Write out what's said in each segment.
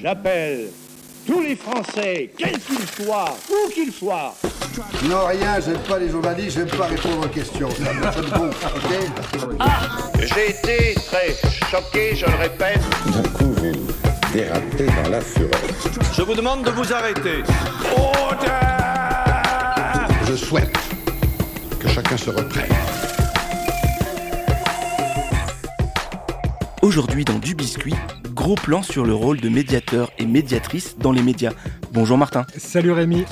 J'appelle tous les Français, quels qu'ils soient, où qu'ils soient. Non, rien, j'aime pas les journalistes, j'aime pas répondre aux questions. Ça me gonfle, ok J'ai été très choqué, je le répète. D'un coup, vous dérapez dans la fureur. Je vous demande de vous arrêter. Je souhaite que chacun se reprenne. Aujourd'hui dans Du Biscuit, gros plan sur le rôle de médiateur et médiatrice dans les médias. Bonjour Martin. Salut Rémi.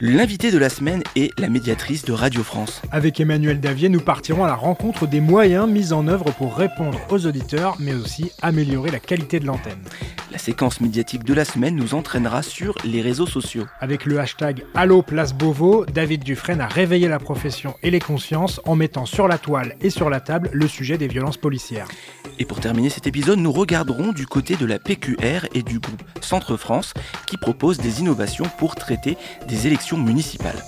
L'invité de la semaine est la médiatrice de Radio France. Avec Emmanuel Davier, nous partirons à la rencontre des moyens mis en œuvre pour répondre aux auditeurs, mais aussi améliorer la qualité de l'antenne. La séquence médiatique de la semaine nous entraînera sur les réseaux sociaux. Avec le hashtag Allo Place Beauvau, David Dufresne a réveillé la profession et les consciences en mettant sur la toile et sur la table le sujet des violences policières. Et pour terminer cet épisode, nous regarderons du côté de la PQR et du groupe Centre France qui propose des innovations pour traiter des élections municipales.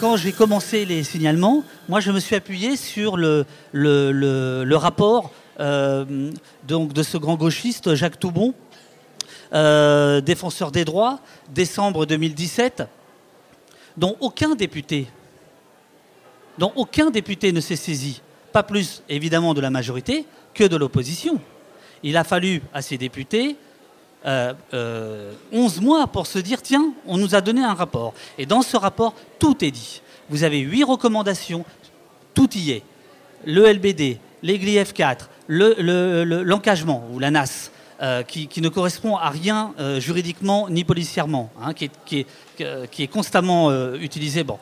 quand j'ai commencé les signalements, moi je me suis appuyé sur le, le, le- le rapport euh, donc de ce grand gauchiste Jacques Toubon, euh, défenseur des droits, décembre 2017, dont aucun député, dont aucun député ne s'est saisi, pas plus évidemment de la majorité que de l'opposition. Il a fallu à ces députés euh, euh, 11 mois pour se dire tiens, on nous a donné un rapport. Et dans ce rapport, tout est dit. Vous avez huit recommandations, tout y est. Le LBD, l'EGLI F4, le- le- le- l'encagement ou la NAS, euh, qui, ne correspond à rien euh, juridiquement ni policièrement, hein, qui, est, constamment euh, utilisé. Bon.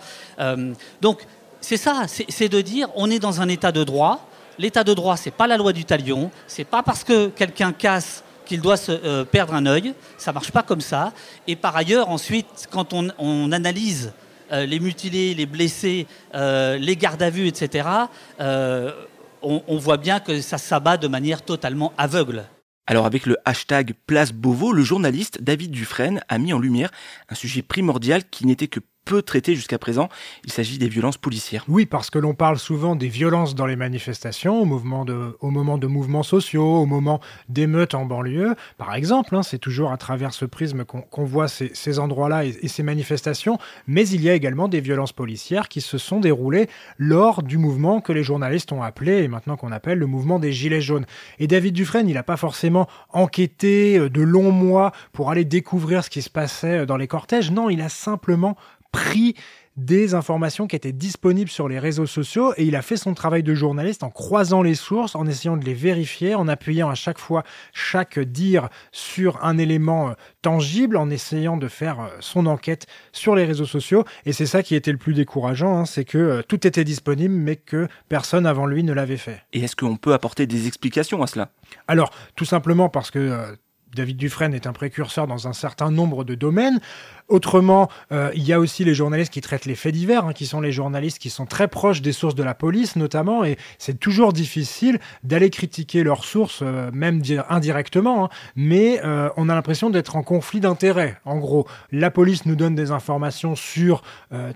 Donc, c'est ça, c'est de dire on est dans un état de droit. L'état de droit, c'est pas la loi du talion, c'est pas parce que quelqu'un casse qu'il doit se perdre un œil, ça marche pas comme ça. Et par ailleurs, ensuite, quand on, analyse les mutilés, les blessés, les gardes à vue, etc., on, voit bien que ça s'abat de manière totalement aveugle. Alors avec le hashtag Place Beauvau, le journaliste David Dufresne a mis en lumière un sujet primordial qui n'était que peu traité jusqu'à présent. Il s'agit des violences policières. Oui, parce que l'on parle souvent des violences dans les manifestations, au, moment de mouvements sociaux, au moment d'émeutes en banlieue, par exemple. hein, c'est toujours à travers ce prisme qu'on voit ces, endroits-là et, et ces manifestations. Mais il y a également des violences policières qui se sont déroulées lors du mouvement que les journalistes ont appelé, et maintenant qu'on appelle le mouvement des Gilets jaunes. Et David Dufresne, il n'a pas forcément enquêté euh, de longs mois pour aller découvrir ce qui se passait euh, dans les cortèges. Non, il a simplement pris des informations qui étaient disponibles sur les réseaux sociaux et il a fait son travail de journaliste en croisant les sources, en essayant de les vérifier, en appuyant à chaque fois chaque dire sur un élément euh, tangible, en essayant de faire euh, son enquête sur les réseaux sociaux. Et c'est ça qui était le plus décourageant, hein, c'est que euh, tout était disponible mais que personne avant lui ne l'avait fait. Et est-ce qu'on peut apporter des explications à cela? Alors, tout simplement parce que euh, David Dufresne est un précurseur dans un certain nombre de domaines. Autrement, euh, il y a aussi les journalistes qui traitent les faits divers, hein, qui sont les journalistes qui sont très proches des sources de la police notamment, et c'est toujours difficile d'aller critiquer leurs sources, euh, même di- indirectement, hein, mais euh, on a l'impression d'être en conflit d'intérêts. En gros, la police nous donne des informations sur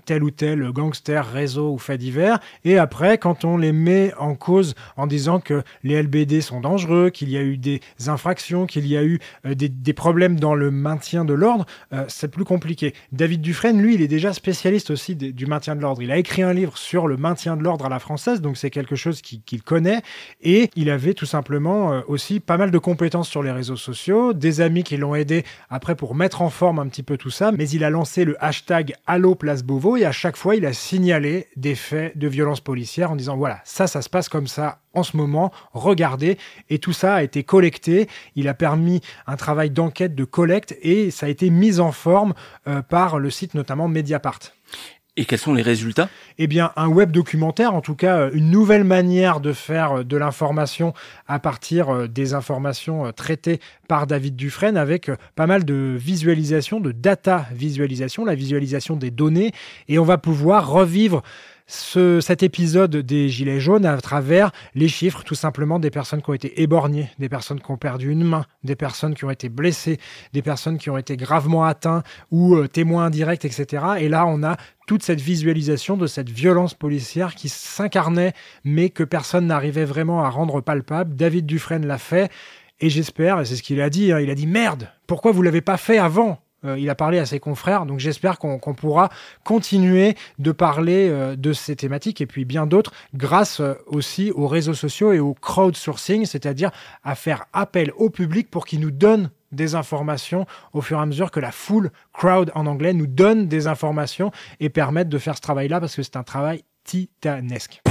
tel ou tel gangster, réseau ou fait divers, et après, quand on les met en cause en disant que les LBD sont dangereux, qu'il y a eu des infractions, qu'il y a eu des, des problèmes dans le maintien de l'ordre, euh, c'est plus compliqué. David Dufresne, lui, il est déjà spécialiste aussi du maintien de l'ordre. Il a écrit un livre sur le maintien de l'ordre à la française, donc c'est quelque chose qu'il qu'il connaît. Et il avait tout simplement euh, aussi pas mal de compétences sur les réseaux sociaux, des amis qui l'ont aidé après pour mettre en forme un petit peu tout ça. Mais il a lancé le hashtag Allo Place Beauvau et à chaque fois, il a signalé des faits de violence policière en disant voilà, ça, ça se passe comme ça en ce moment, regardez. Et tout ça a été collecté. Il a permis un travail d'enquête, de collecte et ça a été mis en forme euh, par le site notamment Mediapart. Et quels sont les résultats? Eh bien, un web documentaire, en tout cas, une nouvelle manière de faire euh, de l'information à partir euh, des informations traitées par David Dufresne avec pas mal de visualisation, de data visualisation, la visualisation des données. Et on va pouvoir revivre ce, cet épisode des Gilets jaunes à travers les chiffres tout simplement des personnes qui ont été éborgnées, des personnes qui ont perdu une main, des personnes qui ont été blessées, des personnes qui ont été gravement atteintes ou euh, témoins indirects, etc. Et là, on a toute cette visualisation de cette violence policière qui s'incarnait, mais que personne n'arrivait vraiment à rendre palpable. David Dufresne l'a fait. Et j'espère, et c'est ce qu'il a dit, hein, il a dit merde, pourquoi vous l'avez pas fait avant? Euh, il a parlé à ses confrères, donc j'espère qu'on pourra continuer de parler euh, de ces thématiques et puis bien d'autres grâce euh, aussi aux réseaux sociaux et au crowdsourcing, c'est-à-dire à faire appel au public pour qu'il nous donne des informations au fur et à mesure que la foule, crowd en anglais, nous donne des informations et permettent de faire ce travail-là parce que c'est un travail titanesque.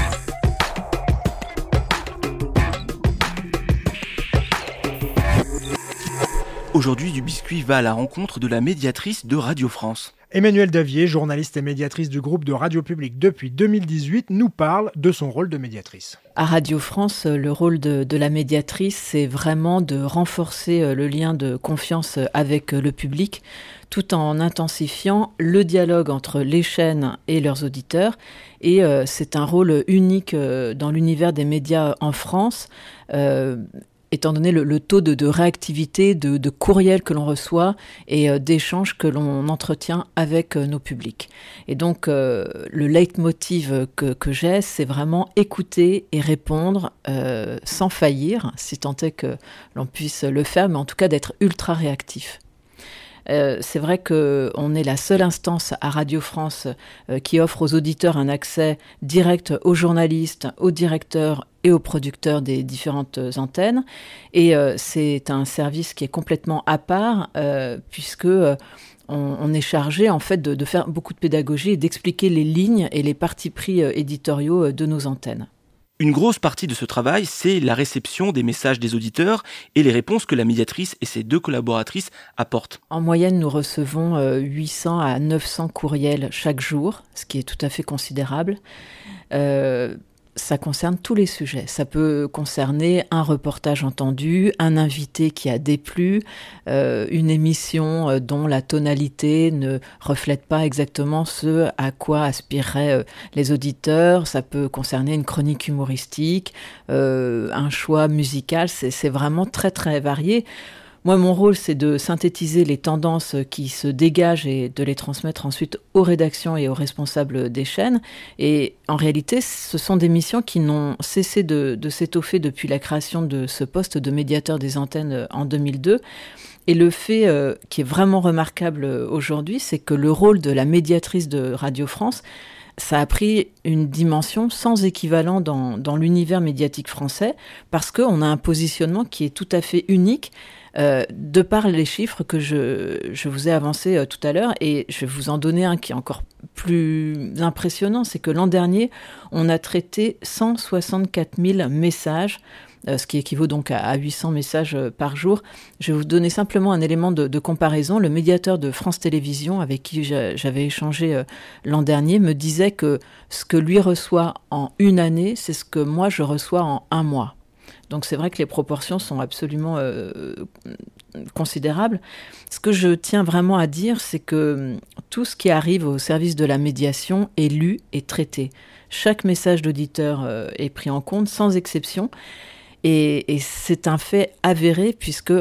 Aujourd'hui, du biscuit va à la rencontre de la médiatrice de Radio France. Emmanuel Davier, journaliste et médiatrice du groupe de Radio Public depuis 2018, nous parle de son rôle de médiatrice. À Radio France, le rôle de, la médiatrice, c'est vraiment de renforcer euh, le lien de confiance avec euh, le public, tout en intensifiant le dialogue entre les chaînes et leurs auditeurs. Et euh, c'est un rôle unique dans l'univers des médias en France étant donné le, taux de, réactivité, de, courriels que l'on reçoit et euh, d'échanges que l'on entretient avec euh, nos publics. Et donc, euh, le leitmotiv que, j'ai, c'est vraiment écouter et répondre sans faillir, si tant est que l'on puisse le faire, mais en tout cas d'être ultra réactif. C'est vrai qu'on est la seule instance à Radio France qui offre aux auditeurs un accès direct aux journalistes, aux directeurs et aux producteurs des différentes antennes. Et euh, c'est un service qui est complètement à part puisque on, est chargé en fait de, de, faire beaucoup de pédagogie et d'expliquer les lignes et les partis pris éditoriaux de nos antennes. Une grosse partie de ce travail, c'est la réception des messages des auditeurs et les réponses que la médiatrice et ses deux collaboratrices apportent. En moyenne, nous recevons 800 euh, à 900 courriels chaque jour, ce qui est tout à fait considérable. Euh, ça concerne tous les sujets. Ça peut concerner un reportage entendu, un invité qui a déplu, euh, une émission euh, dont la tonalité ne reflète pas exactement ce à quoi aspireraient euh, les auditeurs. Ça peut concerner une chronique humoristique, un choix musical. C'est vraiment très très varié. Moi, mon rôle, c'est de synthétiser les tendances qui se dégagent et de les transmettre ensuite aux rédactions et aux responsables des chaînes. Et en réalité, ce sont des missions qui n'ont cessé de, s'étoffer depuis la création de ce poste de médiateur des antennes en 2002. Et le fait euh, qui est vraiment remarquable aujourd'hui, c'est que le rôle de la médiatrice de Radio France, ça a pris une dimension sans équivalent dans l'univers médiatique français, parce qu'on a un positionnement qui est tout à fait unique euh, de par les chiffres que je, je vous ai avancés euh, tout à l'heure, et je vais vous en donner un qui est encore plus impressionnant, c'est que l'an dernier, on a traité 164 000 messages euh, ce qui équivaut donc à 800 messages par jour. Je vais vous donner simplement un élément de, de comparaison. Le médiateur de France Télévisions, avec qui j'avais échangé l'an dernier, me disait que ce que lui reçoit en une année, c'est ce que moi je reçois en un mois. Donc c'est vrai que les proportions sont absolument euh, considérables. Ce que je tiens vraiment à dire, c'est que hum, tout ce qui arrive au service de la médiation est lu et traité. Chaque message d'auditeur euh, est pris en compte sans exception. Et, et c'est un fait avéré puisque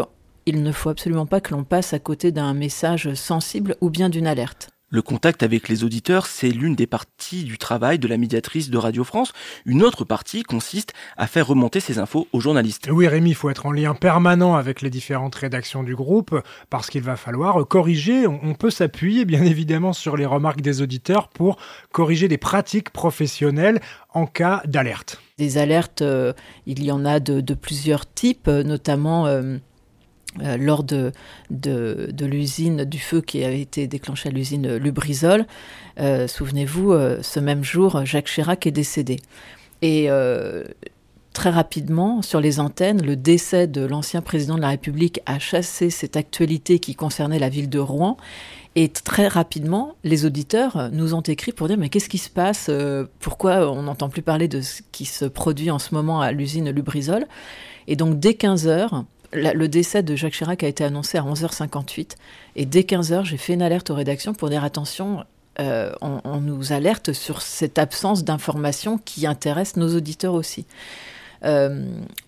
il ne faut absolument pas que l'on passe à côté d'un message sensible ou bien d'une alerte. Le contact avec les auditeurs, c'est l'une des parties du travail de la médiatrice de Radio France. Une autre partie consiste à faire remonter ces infos aux journalistes. Oui, Rémi, il faut être en lien permanent avec les différentes rédactions du groupe parce qu'il va falloir corriger. On peut s'appuyer bien évidemment sur les remarques des auditeurs pour corriger des pratiques professionnelles en cas d'alerte. Des alertes, euh, il y en a de, plusieurs types, notamment... Euh, euh, lors de, de, l'usine, du feu qui avait été déclenché à l'usine Lubrizol. Euh, souvenez-vous, euh, ce même jour, Jacques Chirac est décédé. Et très rapidement, sur les antennes, le décès de l'ancien président de la République a chassé cette actualité qui concernait la ville de Rouen. Et très rapidement, les auditeurs nous ont écrit pour dire mais qu'est-ce qui se passe Pourquoi on n'entend plus parler de ce qui se produit en ce moment à l'usine Lubrizol? Et donc dès 15 heures, le décès de Jacques Chirac a été annoncé à 11h58. Et dès 15h, j'ai fait une alerte aux rédactions pour dire attention, on, nous alerte sur cette absence d'informations qui intéresse nos auditeurs aussi.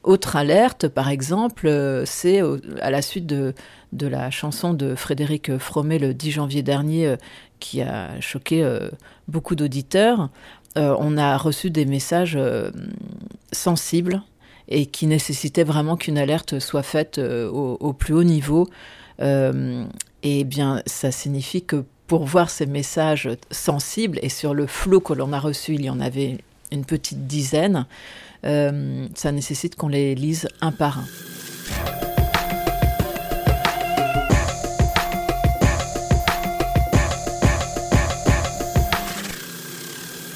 autre alerte, par exemple, c'est à la suite de, de, la chanson de Frédéric Fromet le 10 janvier dernier qui a choqué beaucoup d'auditeurs. on a reçu des messages sensibles et qui nécessitait vraiment qu'une alerte soit faite euh, au, plus haut niveau. Euh, et bien, ça signifie que pour voir ces messages sensibles, et sur le flot que l'on a reçu, il y en avait une petite dizaine, euh, ça nécessite qu'on les lise un par un.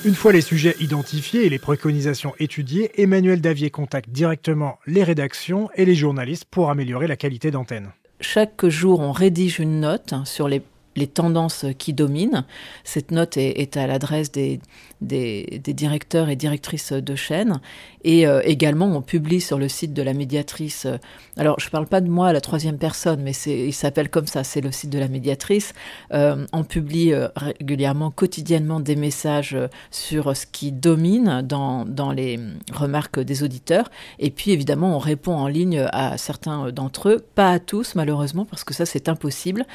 Une fois les sujets identifiés et les préconisations étudiées, Emmanuel Davier contacte directement les rédactions et les journalistes pour améliorer la qualité d'antenne. Chaque jour, on rédige une note sur les les tendances qui dominent. Cette note est, à l'adresse des, des, directeurs et directrices de chaînes. Et euh, également, on publie sur le site de la médiatrice. Euh, alors, je ne parle pas de moi la troisième personne, mais il s'appelle comme ça, c'est le site de la médiatrice. Euh, on publie régulièrement, quotidiennement, des messages sur ce qui domine dans, dans les remarques des auditeurs. Et puis, évidemment, on répond en ligne à certains d'entre eux, pas à tous, malheureusement, parce que ça, c'est impossible.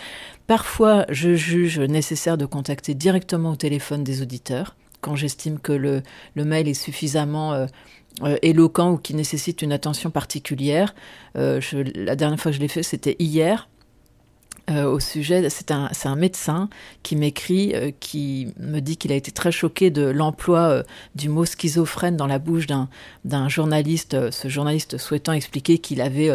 Parfois, je juge nécessaire de contacter directement au téléphone des auditeurs quand j'estime que le, mail est suffisamment euh, euh, éloquent ou qui nécessite une attention particulière. Euh, la dernière fois que je l'ai fait, c'était hier. au sujet, c'est un, un, médecin qui m'écrit, qui me dit qu'il a été très choqué de l'emploi du mot schizophrène dans la bouche d'un journaliste, ce journaliste souhaitant expliquer qu'il avait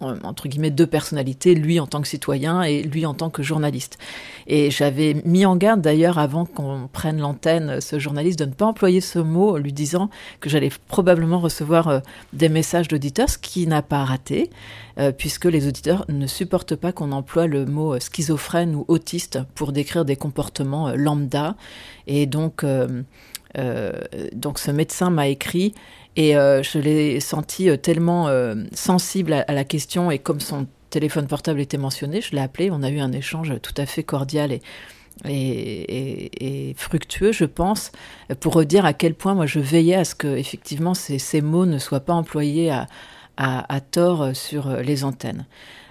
entre guillemets deux personnalités, lui en tant que citoyen et lui en tant que journaliste. Et j'avais mis en garde d'ailleurs avant qu'on prenne l'antenne ce journaliste de ne pas employer ce mot, lui disant que j'allais probablement recevoir euh, des messages d'auditeurs, ce qui n'a pas raté, euh, puisque les auditeurs ne supportent pas qu'on emploie le mot euh, schizophrène ou autiste pour décrire des comportements lambda. Et donc, donc ce médecin m'a écrit et euh, je l'ai senti euh, tellement euh, sensible à, la question et comme son téléphone portable était mentionné, je l'ai appelé. On a eu un échange tout à fait cordial et, fructueux, je pense, pour dire à quel point moi je veillais à ce que effectivement ces, mots ne soient pas employés à tort sur les antennes.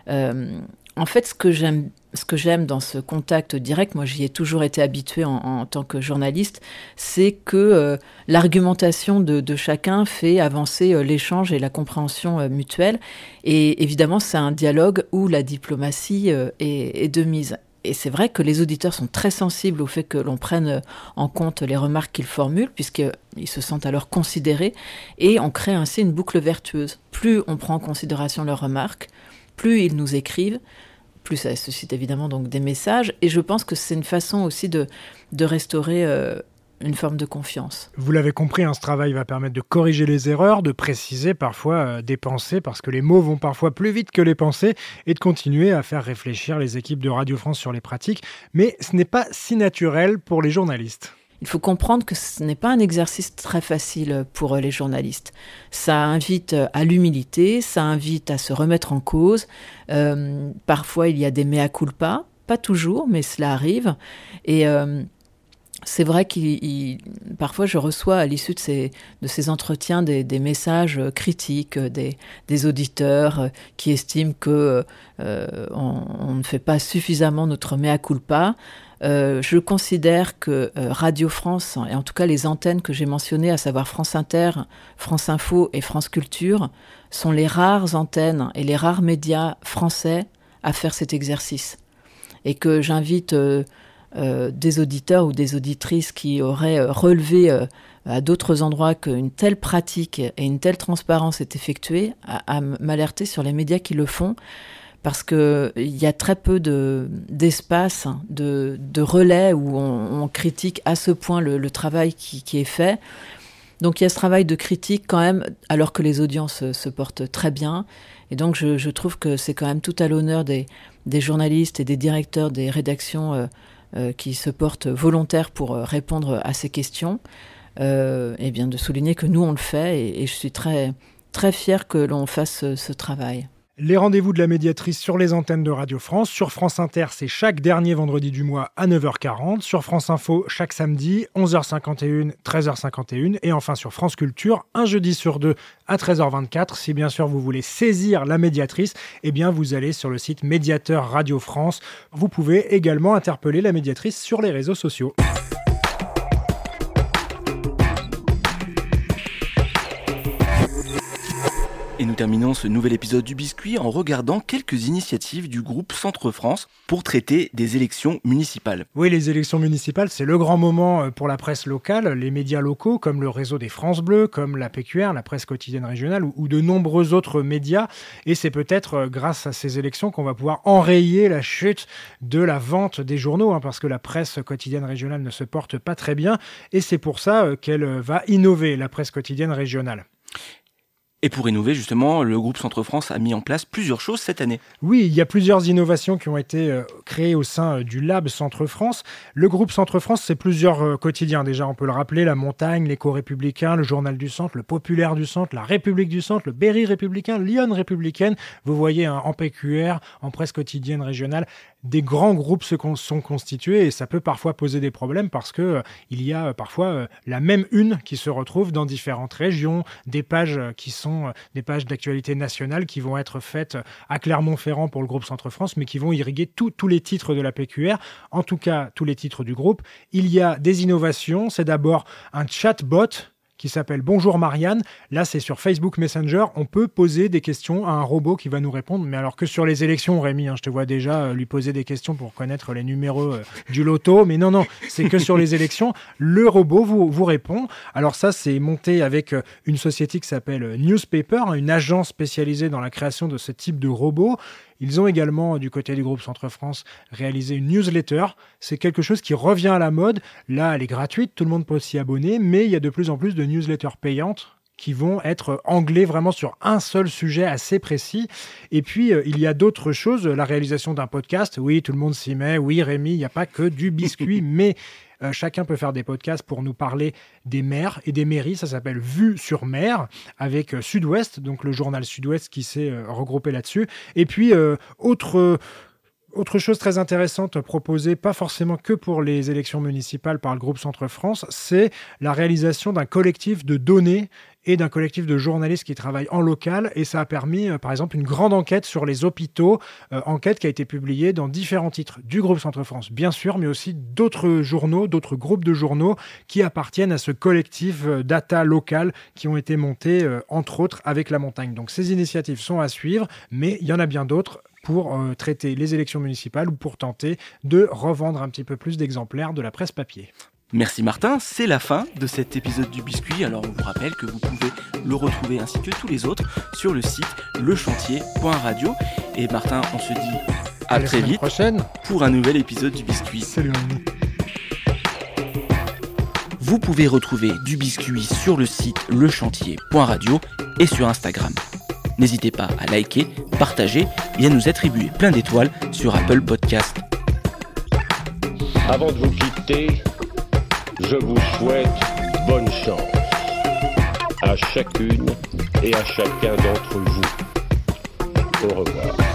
en fait, ce que j'aime ce que j'aime dans ce contact direct, moi j'y ai toujours été habitué en, tant que journaliste, c'est que euh, l'argumentation de, chacun fait avancer euh, l'échange et la compréhension euh, mutuelle. Et évidemment, c'est un dialogue où la diplomatie est, de mise. Et c'est vrai que les auditeurs sont très sensibles au fait que l'on prenne en compte les remarques qu'ils formulent, puisqu'ils se sentent alors considérés, et on crée ainsi une boucle vertueuse. Plus on prend en considération leurs remarques, plus ils nous écrivent, plus ça suscite évidemment des messages. Et je pense que c'est une façon aussi de, de restaurer euh, une forme de confiance. Vous l'avez compris, hein, ce travail va permettre de corriger les erreurs, de préciser parfois euh, des pensées, parce que les mots vont parfois plus vite que les pensées, et de continuer à faire réfléchir les équipes de Radio France sur les pratiques. Mais ce n'est pas si naturel pour les journalistes. Il faut comprendre que ce n'est pas un exercice très facile pour les journalistes. Ça invite à l'humilité, ça invite à se remettre en cause. Euh, parfois, il y a des mea culpa, pas toujours, mais cela arrive. Et euh, c'est vrai qu'il parfois je reçois à l'issue de ces, entretiens des, messages critiques des, auditeurs qui estiment que euh, ne fait pas suffisamment notre mea culpa. Euh, je considère que euh, Radio France, et en tout cas les antennes que j'ai mentionnées, à savoir France Inter, France Info et France Culture, sont les rares antennes et les rares médias français à faire cet exercice. Et que j'invite euh, des auditeurs ou des auditrices qui auraient relevé à d'autres endroits qu'une telle pratique et une telle transparence est effectuée, à m'alerter sur les médias qui le font parce qu'il y a très peu d'espace, de, de, relais où on, critique à ce point le, travail qui, est fait. Donc il y a ce travail de critique quand même, alors que les audiences se portent très bien. Et donc je, trouve que c'est quand même tout à l'honneur des, journalistes et des directeurs des rédactions euh, euh, qui se portent volontaires pour euh, répondre à ces questions. et bien de souligner que nous on le fait et, je suis très très fière que l'on fasse ce travail. Les rendez-vous de la médiatrice sur les antennes de Radio France. Sur France Inter, c'est chaque dernier vendredi du mois à 9h40. Sur France Info, chaque samedi, 11h51, 13h51. Et enfin sur France Culture, un jeudi sur deux à 13h24. Si bien sûr vous voulez saisir la médiatrice, eh bien vous allez sur le site Médiateur Radio France. Vous pouvez également interpeller la médiatrice sur les réseaux sociaux. Et nous terminons ce nouvel épisode du Biscuit en regardant quelques initiatives du groupe Centre France pour traiter des élections municipales. Oui, les élections municipales, c'est le grand moment euh, pour la presse locale, les médias locaux comme le réseau des France Bleues, comme la PQR, la presse quotidienne régionale ou, de nombreux autres médias. Et c'est peut-être euh, grâce à ces élections qu'on va pouvoir enrayer la chute de la vente des journaux, hein, parce que la presse quotidienne régionale ne se porte pas très bien. Et c'est pour ça euh, qu'elle va innover, la presse quotidienne régionale. Et pour innover, justement, le groupe Centre France a mis en place plusieurs choses cette année. Oui, il y a plusieurs innovations qui ont été euh, créées au sein euh, du Lab Centre France. Le groupe Centre France, c'est plusieurs euh, quotidiens. Déjà, on peut le rappeler, La Montagne, L'Éco-Républicain, le Journal du Centre, le Populaire du Centre, La République du Centre, le Berry Républicain, Lyon Républicaine. Vous voyez, hein, en PQR, en presse quotidienne régionale, des grands groupes se sont constitués et ça peut parfois poser des problèmes parce que il y a parfois la même une qui se retrouve dans différentes régions, des pages qui sont des pages d'actualité nationale qui vont être faites à Clermont-Ferrand pour le groupe Centre-France, mais qui vont irriguer tous les titres de la PQR, en tout cas tous les titres du groupe. Il y a des innovations, c'est d'abord un chatbot qui s'appelle Bonjour Marianne. Là, c'est sur Facebook Messenger. On peut poser des questions à un robot qui va nous répondre. Mais alors que sur les élections, Rémi, hein, je te vois déjà euh, lui poser des questions pour connaître les numéros euh, du loto. Mais non, non, c'est que sur les élections, le robot vous, vous répond. Alors ça, c'est monté avec euh, une société qui s'appelle Newspaper, hein, une agence spécialisée dans la création de ce type de robot. Ils ont également, du côté du groupe Centre France, réalisé une newsletter. C'est quelque chose qui revient à la mode. Là, elle est gratuite, tout le monde peut s'y abonner, mais il y a de plus en plus de newsletters payantes qui vont être anglais vraiment sur un seul sujet assez précis. Et puis, euh, il y a d'autres choses, la réalisation d'un podcast. Oui, tout le monde s'y met. Oui, Rémi, il n'y a pas que du biscuit, mais euh, chacun peut faire des podcasts pour nous parler des maires et des mairies. Ça s'appelle Vue sur mer avec euh, Sud-Ouest, donc le journal Sud-Ouest qui s'est euh, regroupé là-dessus. Et puis, autre autre chose très intéressante proposée, pas forcément que pour les élections municipales par le groupe Centre France, c'est la réalisation d'un collectif de données et d'un collectif de journalistes qui travaillent en local. Et ça a permis, euh, par exemple, une grande enquête sur les hôpitaux, euh, enquête qui a été publiée dans différents titres du groupe Centre France, bien sûr, mais aussi d'autres journaux, d'autres groupes de journaux qui appartiennent à ce collectif euh, data local qui ont été montés, entre autres, avec la montagne. Donc ces initiatives sont à suivre, mais il y en a bien d'autres pour traiter les élections municipales ou pour tenter de revendre un petit peu plus d'exemplaires de la presse papier. Merci Martin, c'est la fin de cet épisode du biscuit. Alors on vous rappelle que vous pouvez le retrouver ainsi que tous les autres sur le site lechantier.radio. Et Martin, on se dit à, très vite prochaine. pour un nouvel épisode du biscuit. Salut Vous pouvez retrouver du biscuit sur le site lechantier.radio et sur Instagram. N'hésitez pas à liker, partager et à nous attribuer plein d'étoiles sur Apple Podcast. Avant de vous quitter, je vous souhaite bonne chance à chacune et à chacun d'entre vous. Au revoir.